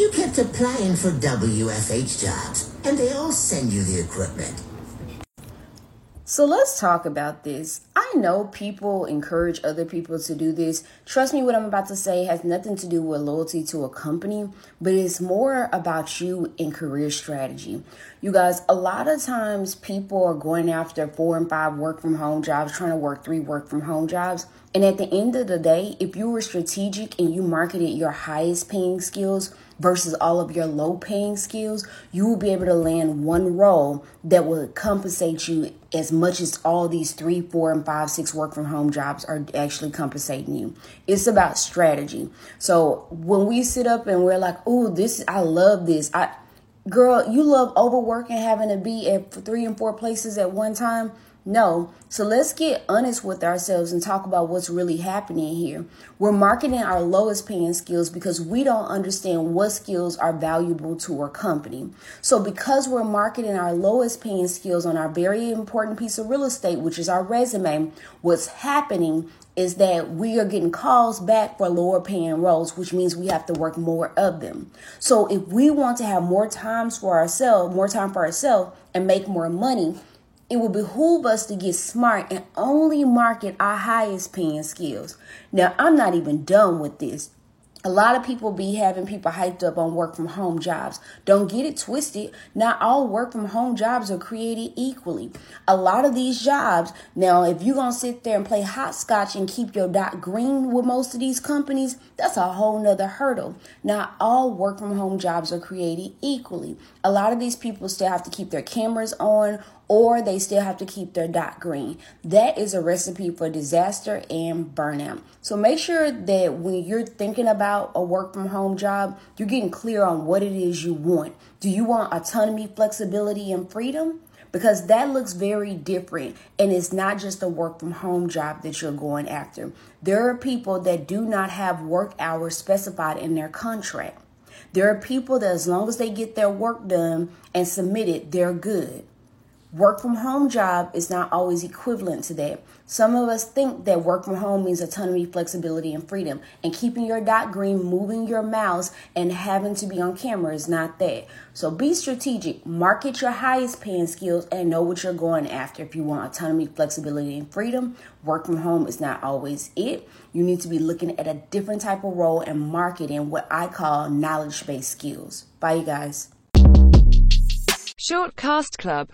You kept applying for WFH jobs, and they all send you the equipment. So let's talk about this. I know people encourage other people to do this. Trust me, what I'm about to say has nothing to do with loyalty to a company, but it's more about you and career strategy. You guys, a lot of times people are going after four and five work from home jobs, trying to work three work from home jobs. And at the end of the day, if you were strategic and you marketed your highest paying skills, versus all of your low paying skills, you will be able to land one role that will compensate you as much as all these three, four, and five, six work from home jobs are actually compensating you. It's about strategy. So when we sit up and we're like, oh, this, I love this. I, girl, you love overworking, having to be at three and four places at one time. No. So let's get honest with ourselves and talk about what's really happening here. We're marketing our lowest paying skills because we don't understand what skills are valuable to our company. So because we're marketing our lowest paying skills on our very important piece of real estate, which is our resume, what's happening is that we are getting calls back for lower paying roles, which means we have to work more of them. So if we want to have more times for ourselves, more time for ourselves and make more money, it will behoove us to get smart and only market our highest paying skills. Now, I'm not even done with this. A lot of people be having people hyped up on work from home jobs. Don't get it twisted. Not all work from home jobs are created equally. A lot of these jobs, now, if you're going to sit there and play hopscotch and keep your dot green with most of these companies, that's a whole nother hurdle. Not all work from home jobs are created equally. A lot of these people still have to keep their cameras on or they still have to keep their dot green. That is a recipe for disaster and burnout. So make sure that when you're thinking about a work from home job, you're getting clear on what it is you want. Do you want autonomy, flexibility, and freedom? Because that looks very different, and it's not just a work from home job that you're going after. There are people that do not have work hours specified in their contract. There are people that, as long as they get their work done and submitted, they're good. Work from home job is not always equivalent to that. Some of us think that work from home means autonomy, flexibility, and freedom. And keeping your dot green, moving your mouse, and having to be on camera is not that. So be strategic, market your highest paying skills, and know what you're going after. If you want autonomy, flexibility, and freedom, work from home is not always it. You need to be looking at a different type of role and marketing what I call knowledge based skills. Bye, you guys. Short Cast Club